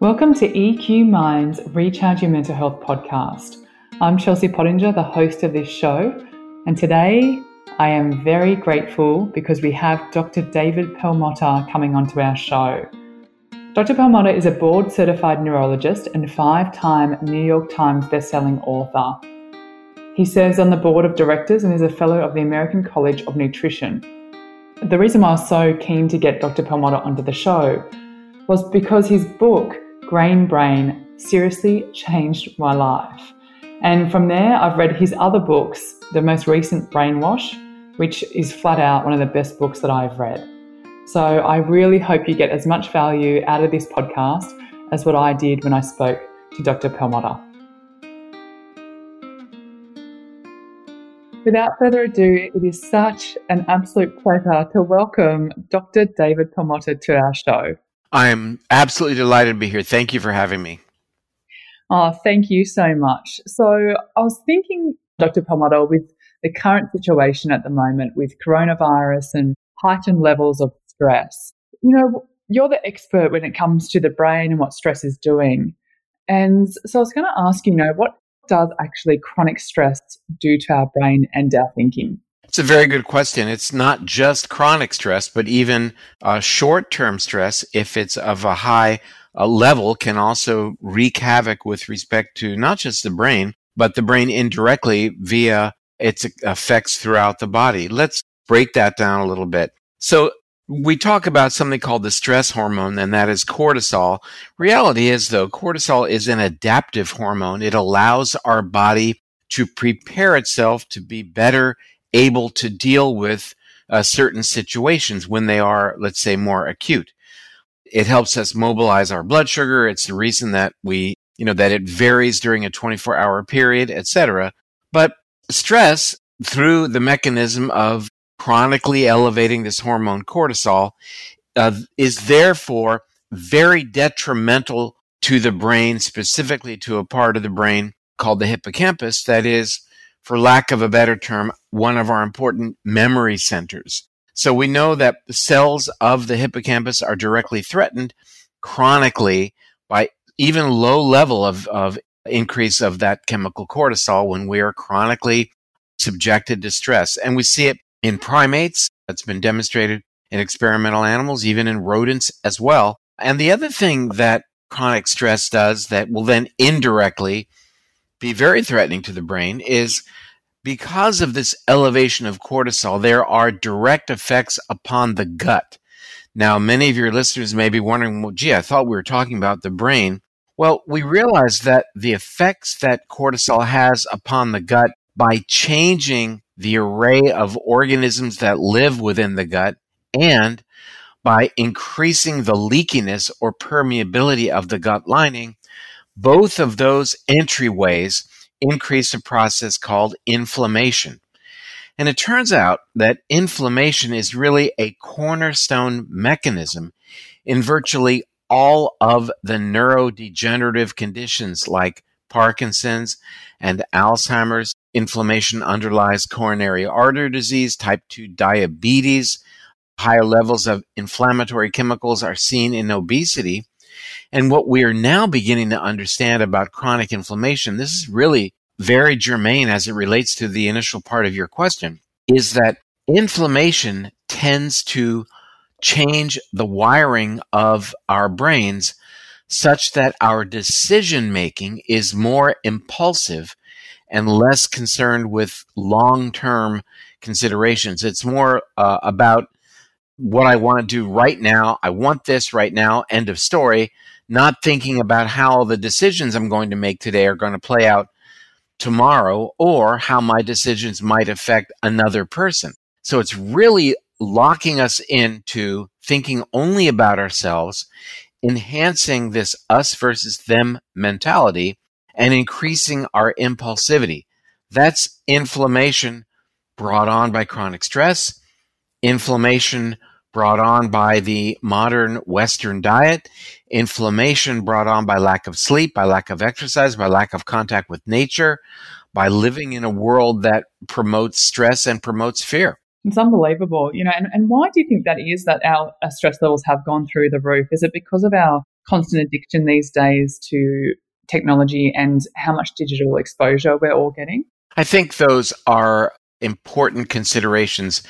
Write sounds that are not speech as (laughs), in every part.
Welcome to EQ Mind's Recharge Your Mental Health podcast. I'm Chelsea Pottinger, the host of this show, and today I am very grateful because we have Dr. David Perlmutter coming onto our show. Dr. Perlmutter is a board certified neurologist and five time New York Times bestselling author. He serves on the board of directors and is a fellow of the American College of Nutrition. The reason why I was so keen to get Dr. Perlmutter onto the show was because his book, Grain Brain seriously changed my life. And from there, I've read his other books, the most recent, Brainwash, which is flat out one of the best books that I've read. So I really hope you get as much value out of this podcast as what I did when I spoke to Dr. Perlmutter. Without further ado, it is such an absolute pleasure to welcome Dr. David Perlmutter to our show. I'm absolutely delighted to be here. Thank you for having me. Oh, thank you so much. So, I was thinking, Dr. Perlmutter, with the current situation at the moment with coronavirus and heightened levels of stress, you know, you're the expert when it comes to the brain and what stress is doing. And so I was going to ask you, you know, what does actually chronic stress do to our brain and our thinking? It's a very good question. It's not just chronic stress, but even uh, short term stress, if it's of a high uh, level, can also wreak havoc with respect to not just the brain, but the brain indirectly via its effects throughout the body. Let's break that down a little bit. So, we talk about something called the stress hormone, and that is cortisol. Reality is, though, cortisol is an adaptive hormone. It allows our body to prepare itself to be better able to deal with uh, certain situations when they are, let's say, more acute. It helps us mobilize our blood sugar. It's the reason that we, you know, that it varies during a 24 hour period, etc. But stress through the mechanism of chronically elevating this hormone cortisol uh, is therefore very detrimental to the brain, specifically to a part of the brain called the hippocampus that is for lack of a better term, one of our important memory centers. So we know that the cells of the hippocampus are directly threatened chronically by even low level of, of increase of that chemical cortisol when we are chronically subjected to stress. And we see it in primates. That's been demonstrated in experimental animals, even in rodents as well. And the other thing that chronic stress does that will then indirectly be very threatening to the brain is because of this elevation of cortisol, there are direct effects upon the gut. Now, many of your listeners may be wondering, well, gee, I thought we were talking about the brain. Well, we realize that the effects that cortisol has upon the gut by changing the array of organisms that live within the gut and by increasing the leakiness or permeability of the gut lining, both of those entryways increase a process called inflammation. And it turns out that inflammation is really a cornerstone mechanism in virtually all of the neurodegenerative conditions like Parkinson's and Alzheimer's. Inflammation underlies coronary artery disease, type 2 diabetes. Higher levels of inflammatory chemicals are seen in obesity. And what we are now beginning to understand about chronic inflammation, this is really very germane as it relates to the initial part of your question, is that inflammation tends to change the wiring of our brains such that our decision making is more impulsive and less concerned with long term considerations. It's more uh, about what I want to do right now. I want this right now. End of story. Not thinking about how the decisions I'm going to make today are going to play out tomorrow or how my decisions might affect another person. So it's really locking us into thinking only about ourselves, enhancing this us versus them mentality, and increasing our impulsivity. That's inflammation brought on by chronic stress, inflammation brought on by the modern Western diet, inflammation brought on by lack of sleep, by lack of exercise, by lack of contact with nature, by living in a world that promotes stress and promotes fear. It's unbelievable, you know. And, and why do you think that is that our, our stress levels have gone through the roof? Is it because of our constant addiction these days to technology and how much digital exposure we're all getting? I think those are important considerations.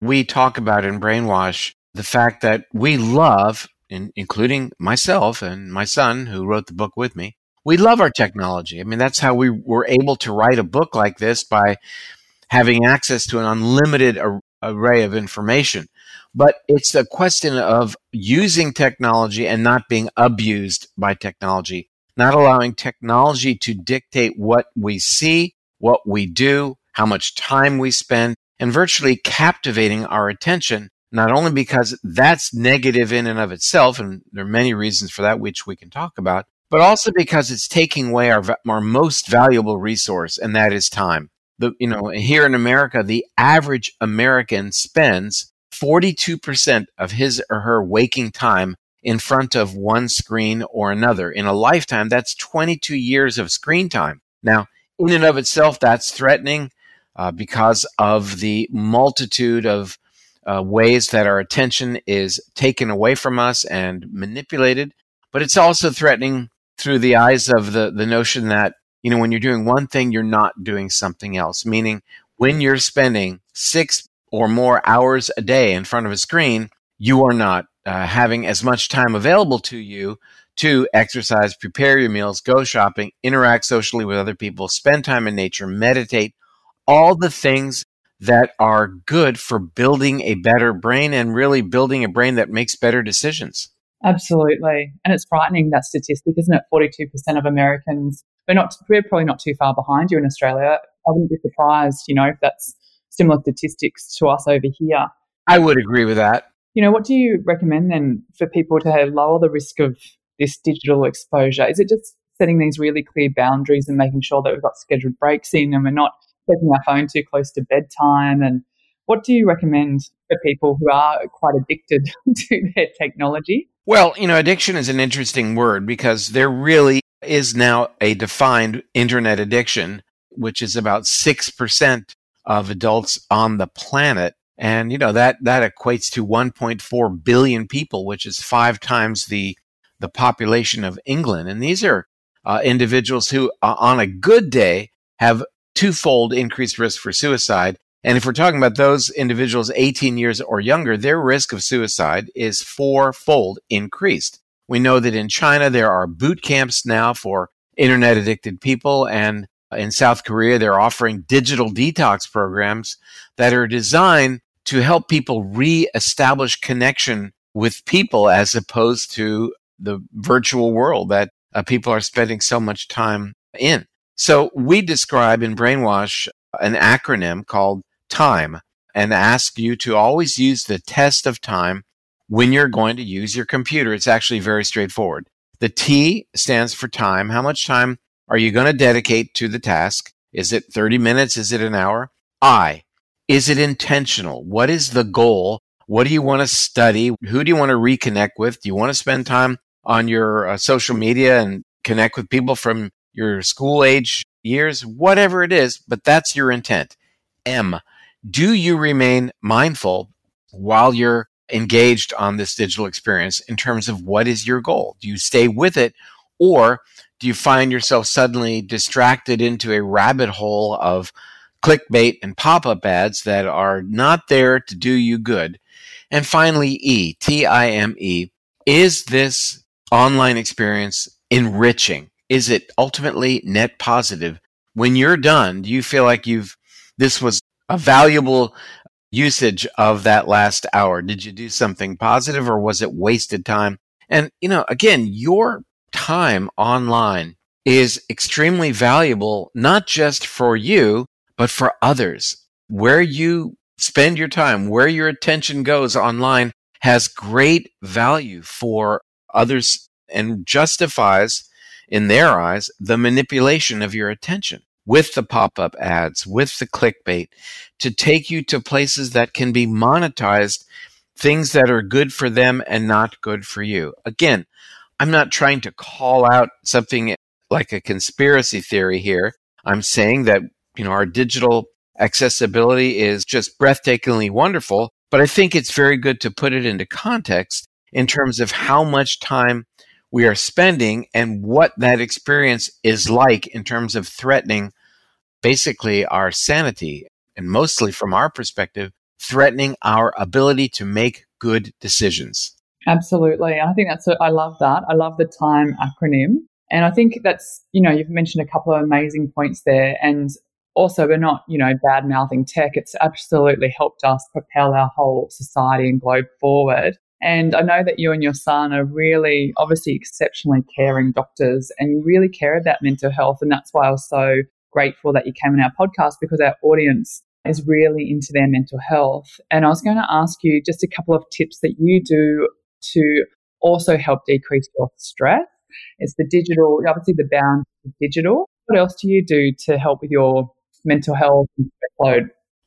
We talk about in Brainwash the fact that we love, in, including myself and my son who wrote the book with me, we love our technology. I mean, that's how we were able to write a book like this by having access to an unlimited ar- array of information. But it's a question of using technology and not being abused by technology, not allowing technology to dictate what we see, what we do, how much time we spend, and virtually captivating our attention, not only because that's negative in and of itself, and there are many reasons for that, which we can talk about, but also because it's taking away our, our most valuable resource, and that is time. The, you know, here in America, the average American spends 42% of his or her waking time in front of one screen or another. In a lifetime, that's 22 years of screen time. Now, in and of itself, that's threatening uh, because of the multitude of uh, ways that our attention is taken away from us and manipulated. But it's also threatening through the eyes of the, the notion that, you know, when you're doing one thing, you're not doing something else. Meaning, when you're spending six or more hours a day in front of a screen, you are not uh, having as much time available to you to exercise, prepare your meals, go shopping, interact socially with other people, spend time in nature, meditate, all the things that are good for building a better brain and really building a brain that makes better decisions. Absolutely. And it's frightening that statistic, isn't it? 42% of Americans, we're not, we're probably not too far behind you in Australia. I wouldn't be surprised, you know, if that's similar statistics to us over here. I would agree with that. You know, what do you recommend then for people to lower the risk of this digital exposure? Is it just setting these really clear boundaries and making sure that we've got scheduled breaks in and we're not taking our phone too close to bedtime? And what do you recommend for people who are quite addicted (laughs) to their technology? Well, you know, addiction is an interesting word because there really is now a defined internet addiction, which is about 6% of adults on the planet. And, you know, that, that equates to 1.4 billion people, which is five times the, the population of England. And these are uh, individuals who, uh, on a good day, have twofold increased risk for suicide. And if we're talking about those individuals 18 years or younger, their risk of suicide is fourfold increased. We know that in China, there are boot camps now for internet addicted people. And in South Korea, they're offering digital detox programs that are designed to help people reestablish connection with people as opposed to the virtual world that uh, people are spending so much time in. So we describe in Brainwash an acronym called TIME and ask you to always use the test of time when you're going to use your computer. It's actually very straightforward. The T stands for time. How much time are you going to dedicate to the task? Is it 30 minutes? Is it an hour? I. Is it intentional? What is the goal? What do you want to study? Who do you want to reconnect with? Do you want to spend time on your uh, social media and connect with people from your school age years? Whatever it is, but that's your intent. M. Do you remain mindful while you're engaged on this digital experience in terms of what is your goal? Do you stay with it or do you find yourself suddenly distracted into a rabbit hole of clickbait and pop up ads that are not there to do you good? And finally, E, T I M E, is this online experience enriching? Is it ultimately net positive? When you're done, do you feel like you've, this was a valuable usage of that last hour? Did you do something positive or was it wasted time? And, you know, again, your time online is extremely valuable, not just for you, but for others. Where you spend your time, where your attention goes online has great value for others and justifies, in their eyes, the manipulation of your attention with the pop up ads, with the clickbait to take you to places that can be monetized, things that are good for them and not good for you. Again, I'm not trying to call out something like a conspiracy theory here. I'm saying that, you know, our digital accessibility is just breathtakingly wonderful, but I think it's very good to put it into context in terms of how much time we are spending and what that experience is like in terms of threatening basically our sanity and mostly from our perspective, threatening our ability to make good decisions. Absolutely. I think that's, a, I love that. I love the time acronym. And I think that's, you know, you've mentioned a couple of amazing points there. And also, we're not, you know, bad mouthing tech. It's absolutely helped us propel our whole society and globe forward. And I know that you and your son are really, obviously, exceptionally caring doctors and you really care about mental health. And that's why I was so grateful that you came on our podcast because our audience is really into their mental health. And I was going to ask you just a couple of tips that you do to also help decrease your stress. It's the digital, obviously the bound digital. What else do you do to help with your mental health?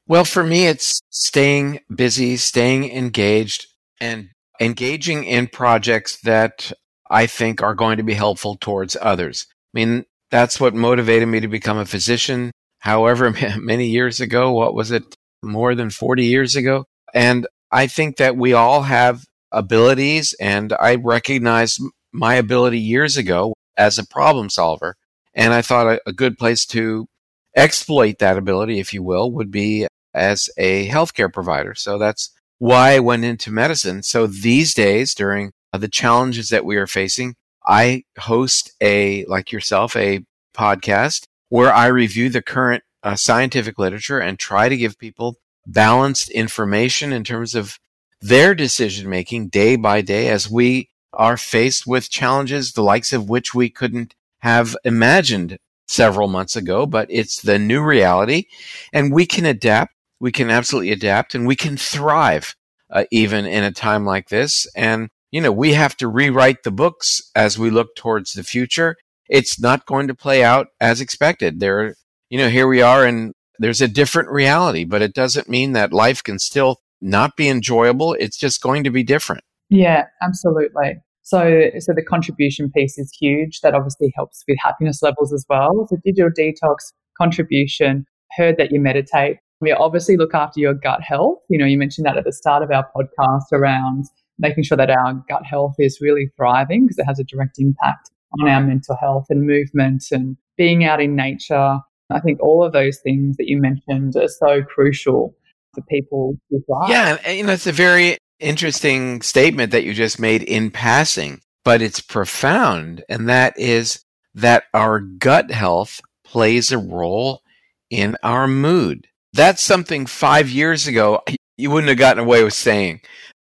Well, for me, it's staying busy, staying engaged, and engaging in projects that I think are going to be helpful towards others. I mean, that's what motivated me to become a physician. However, (laughs) many years ago, what was it? More than 40 years ago. And I think that we all have abilities and I recognized my ability years ago as a problem solver. And I thought a, a good place to exploit that ability, if you will, would be as a healthcare provider. So that's why I went into medicine. So these days, during the challenges that we are facing, I host a, like yourself, a podcast where I review the current uh, scientific literature and try to give people balanced information in terms of their decision making day by day as we are faced with challenges the likes of which we couldn't have imagined several months ago, but it's the new reality and we can adapt. We can absolutely adapt and we can thrive uh, even in a time like this. And you know, we have to rewrite the books as we look towards the future. It's not going to play out as expected. There, you know, here we are and there's a different reality, but it doesn't mean that life can still not be enjoyable. It's just going to be different. Yeah, absolutely. So, so the contribution piece is huge. That obviously helps with happiness levels as well. So, digital detox contribution. Heard that you meditate. We obviously look after your gut health. You know, you mentioned that at the start of our podcast around making sure that our gut health is really thriving because it has a direct impact on our mental health and movement and being out in nature. I think all of those things that you mentioned are so crucial for people to. Yeah, and, you know, it's a very interesting statement that you just made in passing, but it's profound, and that is that our gut health plays a role in our mood. That's something five years ago you wouldn't have gotten away with saying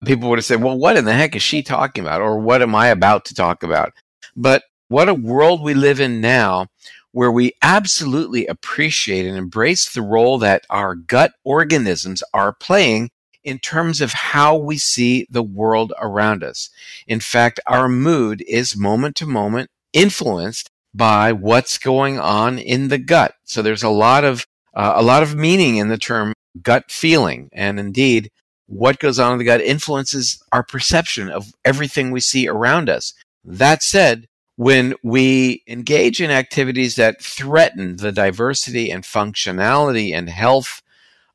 people would have said, well, what in the heck is she talking about? Or what am I about to talk about? But what a world we live in now where we absolutely appreciate and embrace the role that our gut organisms are playing in terms of how we see the world around us. In fact, our mood is moment to moment influenced by what's going on in the gut. So there's a lot of uh, a lot of meaning in the term gut feeling, and indeed, what goes on in the gut influences our perception of everything we see around us. That said, when we engage in activities that threaten the diversity and functionality and health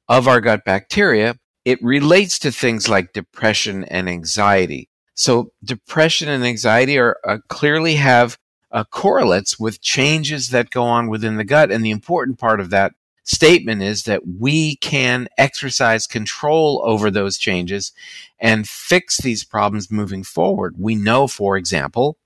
of our gut bacteria, it relates to things like depression and anxiety. So depression and anxiety are uh, clearly have uh, correlates with changes that go on within the gut. And the important part of that statement is that we can exercise control over those changes and fix these problems moving forward. We know, for example,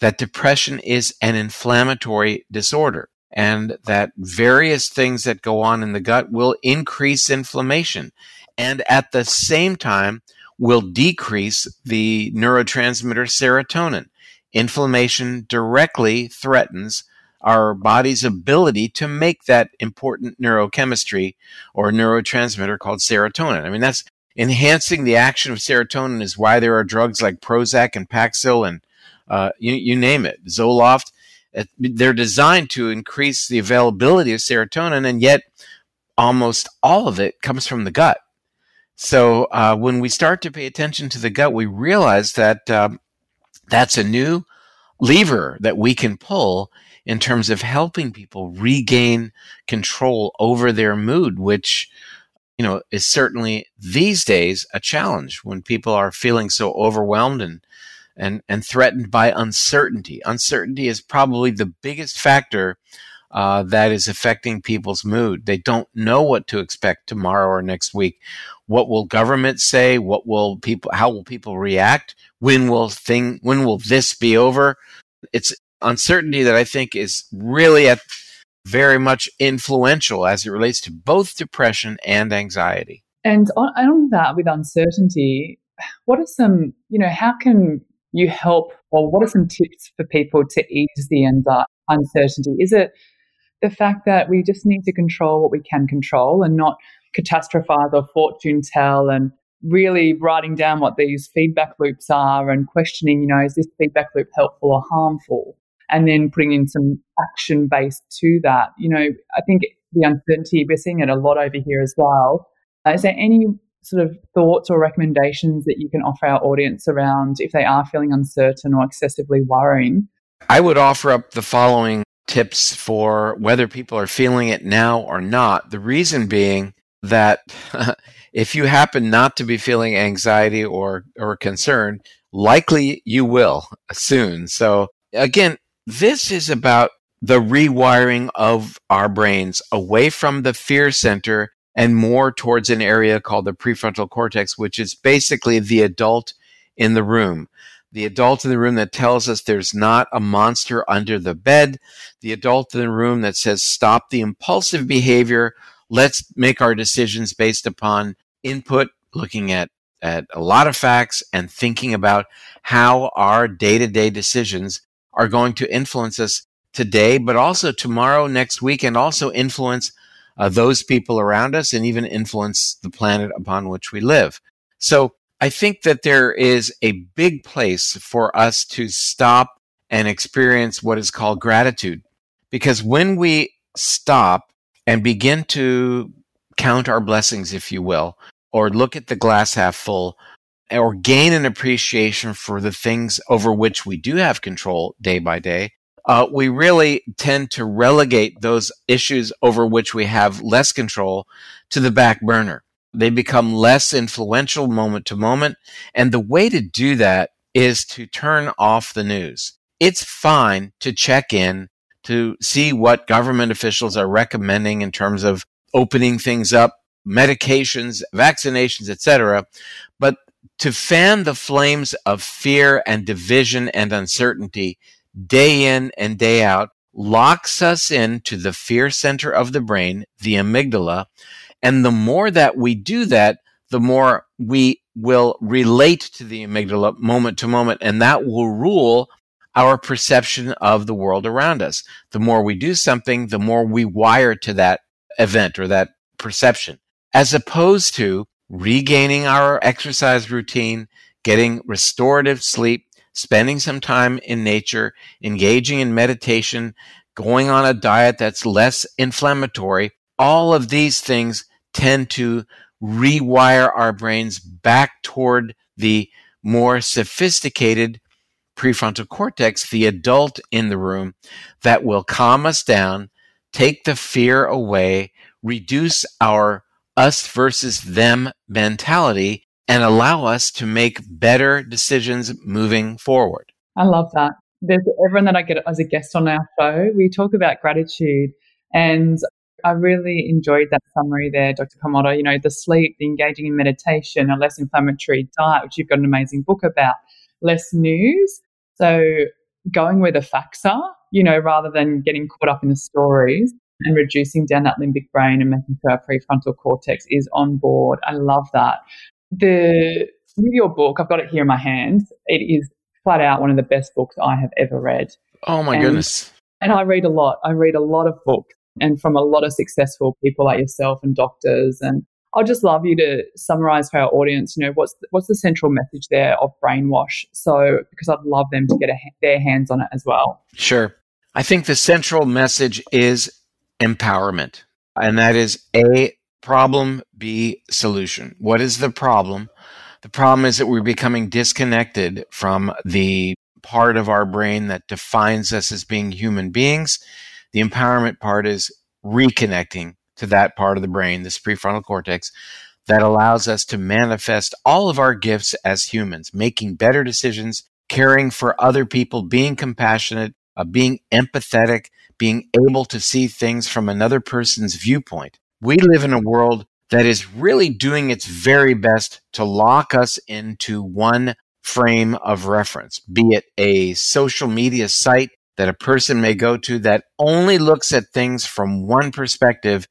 that depression is an inflammatory disorder and that various things that go on in the gut will increase inflammation and at the same time will decrease the neurotransmitter serotonin. Inflammation directly threatens our body's ability to make that important neurochemistry or neurotransmitter called serotonin. I mean, that's enhancing the action of serotonin is why there are drugs like Prozac and Paxil and uh, you, you name it, Zoloft. They're designed to increase the availability of serotonin, and yet almost all of it comes from the gut. So uh, when we start to pay attention to the gut, we realize that um, that's a new lever that we can pull in terms of helping people regain control over their mood, which, you know, is certainly these days a challenge when people are feeling so overwhelmed and and, and threatened by uncertainty. Uncertainty is probably the biggest factor uh, that is affecting people's mood. They don't know what to expect tomorrow or next week. What will government say? What will people? How will people react? When will thing? When will this be over? It's uncertainty that I think is really at very much influential as it relates to both depression and anxiety. And on, on that, with uncertainty, what are some, you know, how can you help, or what are some tips for people to ease the uncertainty? Is it the fact that we just need to control what we can control and not catastrophize or fortune tell and really writing down what these feedback loops are and questioning, you know, is this feedback loop helpful or harmful? And then putting in some action based to that. You know, I think the uncertainty, we're seeing it a lot over here as well. Uh, is there any sort of thoughts or recommendations that you can offer our audience around if they are feeling uncertain or excessively worrying? I would offer up the following tips for whether people are feeling it now or not. The reason being that (laughs) if you happen not to be feeling anxiety or, or concern, likely you will soon. So again, this is about the rewiring of our brains away from the fear center and more towards an area called the prefrontal cortex, which is basically the adult in the room the adult in the room that tells us there's not a monster under the bed, the adult in the room that says, stop the impulsive behavior. Let's make our decisions based upon input, looking at, at a lot of facts and thinking about how our day to day decisions are going to influence us today, but also tomorrow, next week, and also influence uh, those people around us and even influence the planet upon which we live. So I think that there is a big place for us to stop and experience what is called gratitude. Because when we stop and begin to count our blessings, if you will, or look at the glass half full, or gain an appreciation for the things over which we do have control day by day, uh, we really tend to relegate those issues over which we have less control to the back burner. They become less influential moment to moment. And the way to do that is to turn off the news. It's fine to check in to see what government officials are recommending in terms of opening things up, medications, vaccinations, etc. But to fan the flames of fear and division and uncertainty day in and day out locks us into the fear center of the brain, the amygdala, and the more that we do that, the more we will relate to the amygdala moment to moment, and that will rule our perception of the world around us. The more we do something, the more we wire to that event or that perception, as opposed to regaining our exercise routine, getting restorative sleep, spending some time in nature, engaging in meditation, going on a diet that's less inflammatory. All of these things tend to rewire our brains back toward the more sophisticated prefrontal cortex, the adult in the room that will calm us down, take the fear away, reduce our us versus them mentality, and allow us to make better decisions moving forward. I love that. There's everyone that I get as a guest on our show, we talk about gratitude. And I really enjoyed that summary there, Dr. Komodo. You know, the sleep, the engaging in meditation, a less inflammatory diet, which you've got an amazing book about, less news. So going where the facts are, you know, rather than getting caught up in the stories and reducing down that limbic brain and making sure our prefrontal cortex is on board. I love that. The with your book, I've got it here in my hands. It is flat out one of the best books I have ever read. Oh my and, goodness. And I read a lot. I read a lot of books and from a lot of successful people like yourself and doctors. And I'd just love you to summarize for our audience, you know, what's the, what's the central message there of brainwash? So, because I'd love them to get a, their hands on it as well. Sure. I think the central message is empowerment, and that is A, problem, B, solution. What is the problem? The problem is that we're becoming disconnected from the part of our brain that defines us as being human beings the empowerment part is reconnecting to that part of the brain, this prefrontal cortex, that allows us to manifest all of our gifts as humans, making better decisions, caring for other people, being compassionate, uh, being empathetic, being able to see things from another person's viewpoint. We live in a world that is really doing its very best to lock us into one frame of reference, be it a social media site that a person may go to that only looks at things from one perspective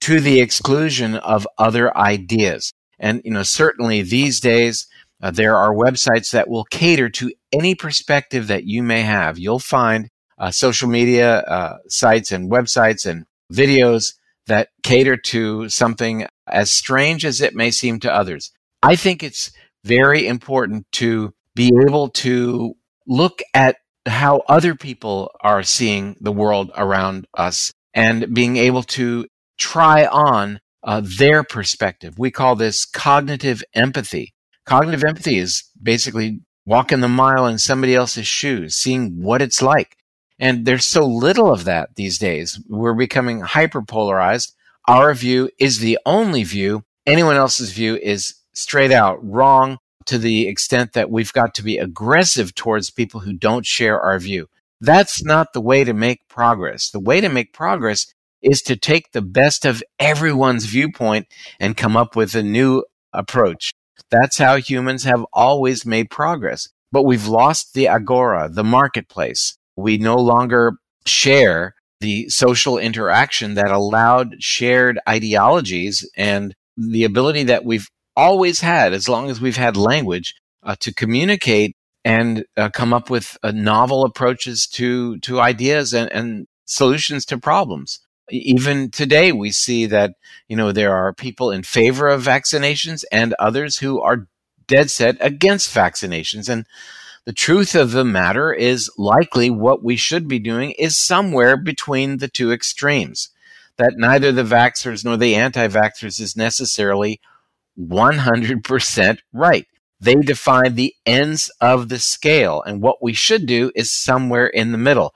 to the exclusion of other ideas. And, you know, certainly these days, uh, there are websites that will cater to any perspective that you may have. You'll find uh, social media uh, sites and websites and videos that cater to something as strange as it may seem to others. I think it's very important to be able to look at how other people are seeing the world around us and being able to try on uh, their perspective. We call this cognitive empathy. Cognitive empathy is basically walking the mile in somebody else's shoes, seeing what it's like. And there's so little of that these days. We're becoming hyperpolarized. Our view is the only view. Anyone else's view is straight out wrong to the extent that we've got to be aggressive towards people who don't share our view. That's not the way to make progress. The way to make progress is to take the best of everyone's viewpoint and come up with a new approach. That's how humans have always made progress. But we've lost the agora, the marketplace. We no longer share the social interaction that allowed shared ideologies and the ability that we've always had, as long as we've had language, uh, to communicate and uh, come up with uh, novel approaches to to ideas and, and solutions to problems. Even today, we see that you know there are people in favor of vaccinations and others who are dead set against vaccinations. And the truth of the matter is likely what we should be doing is somewhere between the two extremes. That neither the vaxxers nor the anti vaxxers is necessarily 100% right. They define the ends of the scale. And what we should do is somewhere in the middle.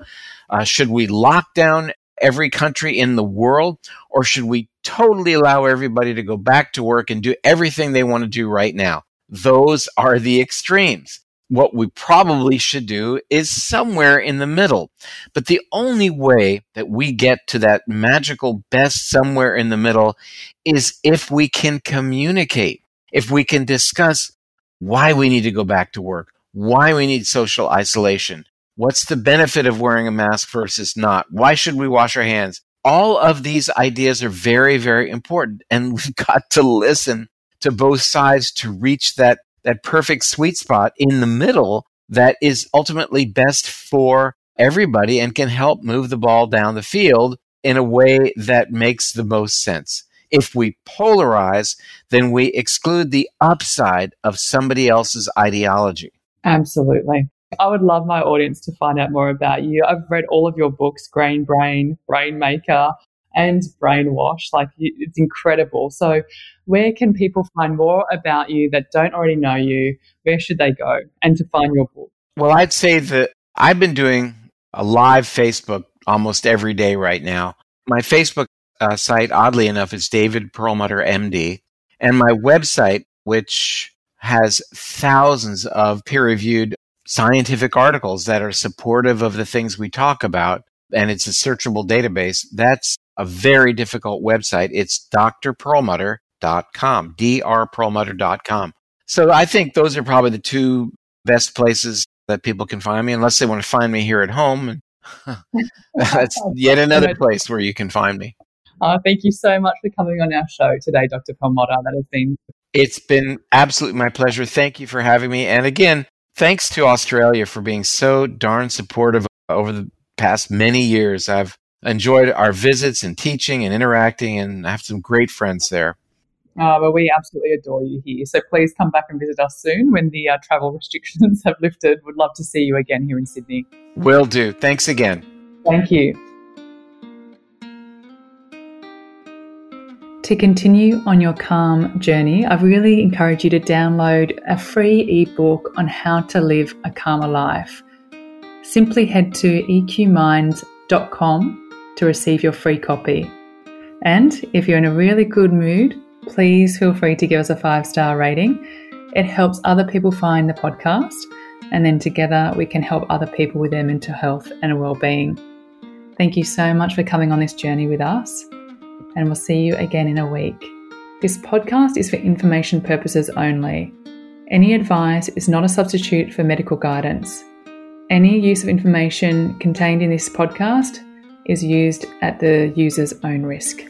Uh, should we lock down every country in the world, or should we totally allow everybody to go back to work and do everything they want to do right now? Those are the extremes what we probably should do is somewhere in the middle. But the only way that we get to that magical best somewhere in the middle is if we can communicate, if we can discuss why we need to go back to work, why we need social isolation, what's the benefit of wearing a mask versus not, why should we wash our hands. All of these ideas are very, very important, and (laughs) we've got to listen to both sides to reach that that perfect sweet spot in the middle that is ultimately best for everybody and can help move the ball down the field in a way that makes the most sense. If we polarize, then we exclude the upside of somebody else's ideology. Absolutely. I would love my audience to find out more about you. I've read all of your books, Grain Brain, Brain Maker, and Brainwash. Like, it's incredible. So, where can people find more about you that don't already know you? Where should they go and to find your book? Well, I'd say that I've been doing a live Facebook almost every day right now. My Facebook uh, site, oddly enough, is David Perlmutter MD. And my website, which has thousands of peer reviewed scientific articles that are supportive of the things we talk about, and it's a searchable database, that's a very difficult website. It's Dr. Perlmutter, drperlmutter.com, drperlmutter.com. So I think those are probably the two best places that people can find me, unless they want to find me here at home. (laughs) That's yet (laughs) another place where you can find me. Uh, thank you so much for coming on our show today, Dr. Perlmutter. That has been. It's been absolutely my pleasure. Thank you for having me. And again, thanks to Australia for being so darn supportive over the past many years. I've enjoyed our visits and teaching and interacting, and I have some great friends there. Uh, but we absolutely adore you here. So please come back and visit us soon when the uh, travel (laughs) restrictions have lifted. Would love to see you again here in Sydney. Will do. Thanks again. Thank you. To continue on your calm journey, I really encourage you to download a free ebook on how to live a calmer life. Simply head to eqminds.com to receive your free copy. And if you're in a really good mood, please feel free to give us a five star rating. It helps other people find the podcast and then together we can help other people with their mental health and well-being. Thank you so much for coming on this journey with us, and we'll see you again in a week. This podcast is for information purposes only. Any advice is not a substitute for medical guidance. Any use of information contained in this podcast is used at the user's own risk.